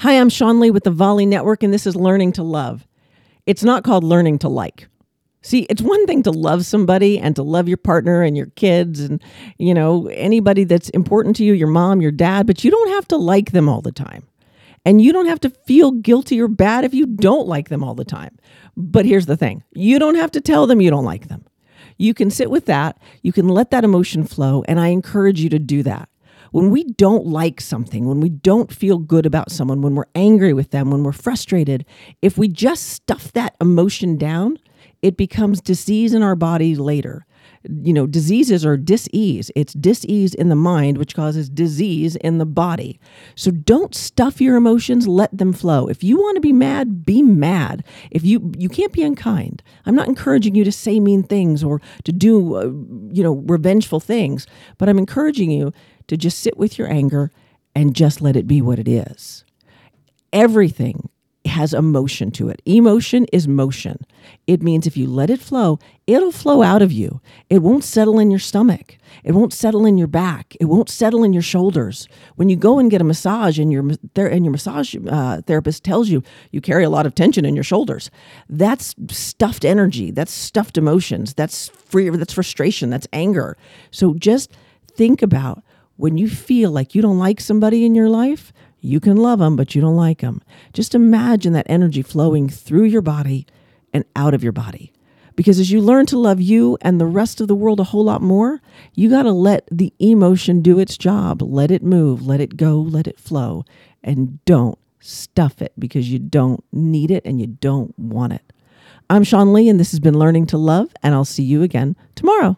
Hi, I'm Sean Lee with the Volley Network, and this is Learning to Love. It's not called learning to like. See, it's one thing to love somebody and to love your partner and your kids and, you know, anybody that's important to you, your mom, your dad, but you don't have to like them all the time. And you don't have to feel guilty or bad if you don't like them all the time. But here's the thing you don't have to tell them you don't like them. You can sit with that, you can let that emotion flow, and I encourage you to do that. When we don't like something, when we don't feel good about someone, when we're angry with them, when we're frustrated, if we just stuff that emotion down, it becomes disease in our body later you know, diseases are dis-ease. It's dis-ease in the mind, which causes disease in the body. So don't stuff your emotions, let them flow. If you want to be mad, be mad. If you you can't be unkind. I'm not encouraging you to say mean things or to do uh, you know, revengeful things, but I'm encouraging you to just sit with your anger and just let it be what it is. Everything has emotion to it. Emotion is motion. It means if you let it flow, it'll flow out of you. It won't settle in your stomach. It won't settle in your back. It won't settle in your shoulders. When you go and get a massage and your and your massage uh, therapist tells you you carry a lot of tension in your shoulders, that's stuffed energy. That's stuffed emotions. That's free. That's frustration. That's anger. So just think about when you feel like you don't like somebody in your life you can love them, but you don't like them. Just imagine that energy flowing through your body and out of your body. Because as you learn to love you and the rest of the world a whole lot more, you got to let the emotion do its job. Let it move, let it go, let it flow, and don't stuff it because you don't need it and you don't want it. I'm Sean Lee, and this has been Learning to Love, and I'll see you again tomorrow.